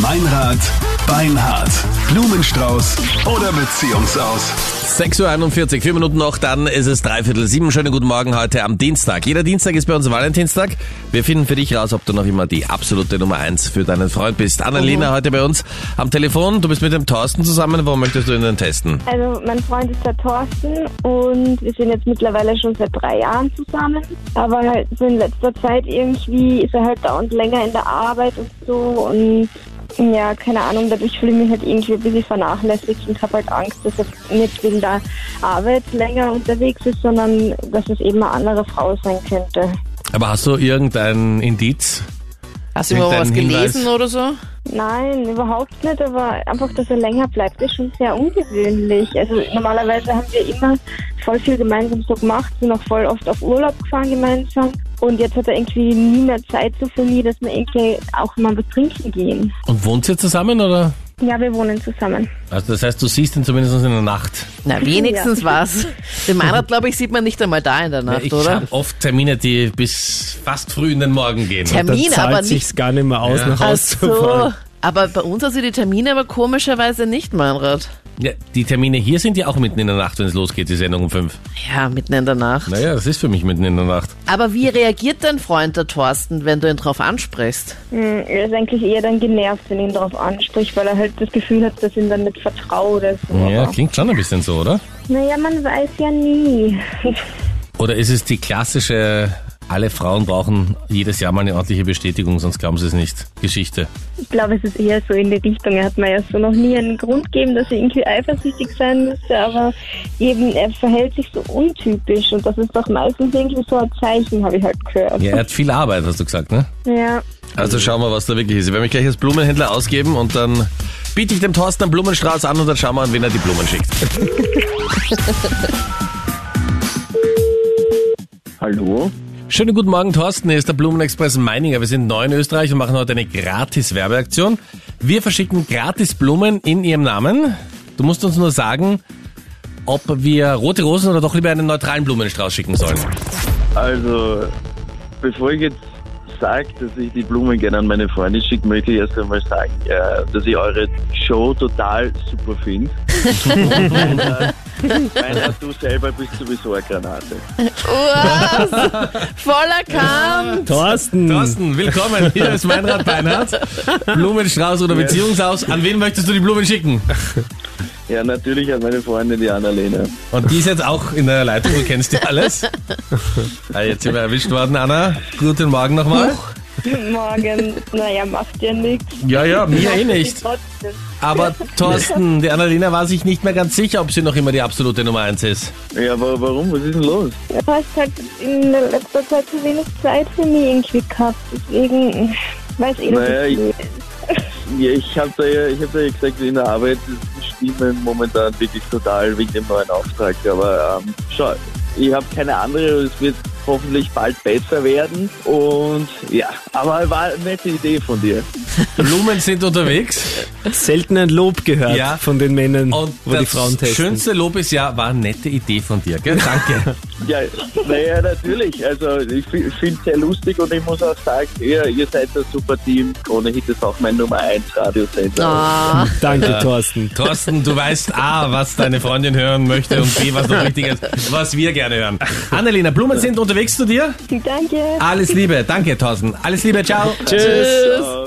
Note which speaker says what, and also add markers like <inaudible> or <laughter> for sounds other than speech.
Speaker 1: Meinrad, Beinhard, Blumenstrauß oder Beziehungsaus.
Speaker 2: 6.41 Uhr, vier Minuten noch, dann ist es dreiviertel sieben. Schönen guten Morgen heute am Dienstag. Jeder Dienstag ist bei uns Valentinstag. Wir finden für dich raus, ob du noch immer die absolute Nummer eins für deinen Freund bist. Annalena heute bei uns am Telefon. Du bist mit dem Thorsten zusammen. Wo möchtest du ihn denn testen?
Speaker 3: Also mein Freund ist der Thorsten und wir sind jetzt mittlerweile schon seit drei Jahren zusammen. Aber halt so in letzter Zeit irgendwie ist er halt dauernd länger in der Arbeit und so und ja, keine Ahnung, dadurch fühle ich mich halt irgendwie ein bisschen vernachlässigt und habe halt Angst, dass er nicht wegen der Arbeit länger unterwegs ist, sondern dass es eben eine andere Frau sein könnte.
Speaker 2: Aber hast du irgendein Indiz?
Speaker 4: Hast du immer was
Speaker 2: Hinweis?
Speaker 4: gelesen oder so?
Speaker 3: Nein, überhaupt nicht, aber einfach, dass er länger bleibt, ist schon sehr ungewöhnlich. Also normalerweise haben wir immer voll viel gemeinsam so gemacht, sind auch voll oft auf Urlaub gefahren gemeinsam. Und jetzt hat er irgendwie nie mehr Zeit so für mich, dass wir irgendwie auch mal was trinken gehen.
Speaker 2: Und wohnt ihr zusammen oder?
Speaker 3: Ja, wir wohnen zusammen.
Speaker 2: Also das heißt, du siehst ihn zumindest in der Nacht.
Speaker 4: Na, wenigstens was. Den Meinrad, glaube ich, sieht man nicht einmal da in der Nacht,
Speaker 2: ich
Speaker 4: oder?
Speaker 2: habe oft Termine, die bis fast früh in den Morgen gehen.
Speaker 4: Termin,
Speaker 5: Dann zahlt
Speaker 4: aber
Speaker 5: sich's
Speaker 4: nicht.
Speaker 5: gar nicht mehr aus,
Speaker 2: Ja.
Speaker 5: nach
Speaker 4: Ach
Speaker 5: Hause zu
Speaker 4: so.
Speaker 5: fahren.
Speaker 4: Aber bei uns also die Termine aber komischerweise nicht, Meinrad.
Speaker 2: Ja, die Termine hier sind ja auch mitten in der Nacht, wenn es losgeht, die Sendung um fünf.
Speaker 4: Ja, mitten in der Nacht.
Speaker 2: Naja, das ist für mich mitten in der Nacht.
Speaker 4: Aber wie reagiert dein Freund, der Thorsten, wenn du ihn drauf ansprichst?
Speaker 3: Hm, Er ist eigentlich eher dann genervt, wenn ich ihn darauf anspricht, weil er halt das Gefühl hat, dass ich ihm dann nicht vertraue oder so.
Speaker 2: Ja, klingt schon ein bisschen so, oder?
Speaker 3: Naja, man weiß ja nie.
Speaker 2: Oder ist es die klassische, alle Frauen brauchen jedes Jahr mal eine ordentliche Bestätigung, sonst glauben sie es nicht, Geschichte?
Speaker 3: Ich glaube, es ist eher so in die Richtung. Er hat mir ja so noch nie einen Grund gegeben, dass er irgendwie eifersüchtig sein müsste, aber eben, er verhält sich so untypisch und das ist doch meistens irgendwie so ein Zeichen, habe ich halt gehört.
Speaker 2: Ja, er hat viel Arbeit, hast du gesagt, ne?
Speaker 3: Ja.
Speaker 2: Also schauen wir, was da wirklich ist. Ich werde mich gleich als Blumenhändler ausgeben und dann biete ich dem Thorsten einen Blumenstrauß an und dann schauen wir an, wen er die Blumen schickt. <laughs>
Speaker 6: Hallo?
Speaker 2: Schönen guten Morgen, Thorsten. Hier ist der Blumenexpress Meininger. Wir sind neu in Österreich und machen heute eine Gratis-Werbeaktion. Wir verschicken gratis Blumen in Ihrem Namen. Du musst uns nur sagen, ob wir rote Rosen oder doch lieber einen neutralen Blumenstrauß schicken sollen.
Speaker 6: Also, bevor ich jetzt sage, dass ich die Blumen gerne an meine Freunde schicke, möchte ich erst einmal sagen, äh, dass ich eure Show total super finde. <laughs> Meiner, du selber bist sowieso eine Granate.
Speaker 4: Was? Voller Kampf!
Speaker 5: Thorsten,
Speaker 2: Thorsten, willkommen. Hier ist Meinrad Beinhardt. Blumenstrauß oder Beziehungsaus. An wen möchtest du die Blumen schicken?
Speaker 6: Ja, natürlich an meine Freundin, die Annalena.
Speaker 2: Und die ist jetzt auch in der Leitung, du kennst die alles. <laughs> Ah, jetzt sind wir erwischt worden, Anna. Guten Morgen nochmal.
Speaker 3: Morgen, naja, macht ja nichts.
Speaker 2: Ja, ja, mir eh nicht. Aber Thorsten, die Annalena war sich nicht mehr ganz sicher, ob sie noch immer die absolute Nummer eins ist.
Speaker 6: Ja, aber warum? Was ist denn los?
Speaker 3: Du hast halt in letzter Zeit zu wenig Zeit für mich irgendwie gehabt, deswegen weiß ich
Speaker 6: Naja, ich-
Speaker 3: nicht.
Speaker 6: Ja, ich habe da, ja, ich hab da ja gesagt, in der Arbeit stimmen momentan wirklich total wegen dem neuen Auftrag. Aber ähm, schau, ich habe keine andere es wird hoffentlich bald besser werden. Und ja, aber war eine nette Idee von dir. <laughs>
Speaker 2: Blumen sind unterwegs.
Speaker 5: selten ein Lob gehört
Speaker 2: Ja.
Speaker 5: von den Männern,
Speaker 2: Und
Speaker 5: wo die
Speaker 2: das
Speaker 5: Frauen testen.
Speaker 2: schönste Lob ist ja, war eine nette Idee von dir. Gell? Danke. <laughs>
Speaker 6: Ja, naja, natürlich. Also ich finde es sehr lustig und ich muss auch sagen, ihr, ihr seid ein super Team. Krone Hit ist auch mein Nummer 1 Radiosender.
Speaker 4: Ah,
Speaker 5: Danke, Thorsten.
Speaker 2: Thorsten, du weißt A, was deine Freundin hören möchte und B, was noch wichtig ist, was wir gerne hören. Annalena, Blumen sind unterwegs zu dir.
Speaker 3: Danke.
Speaker 2: Alles Liebe. Danke, Thorsten. Alles Liebe. Ciao.
Speaker 5: Tschüss.
Speaker 6: Ciao.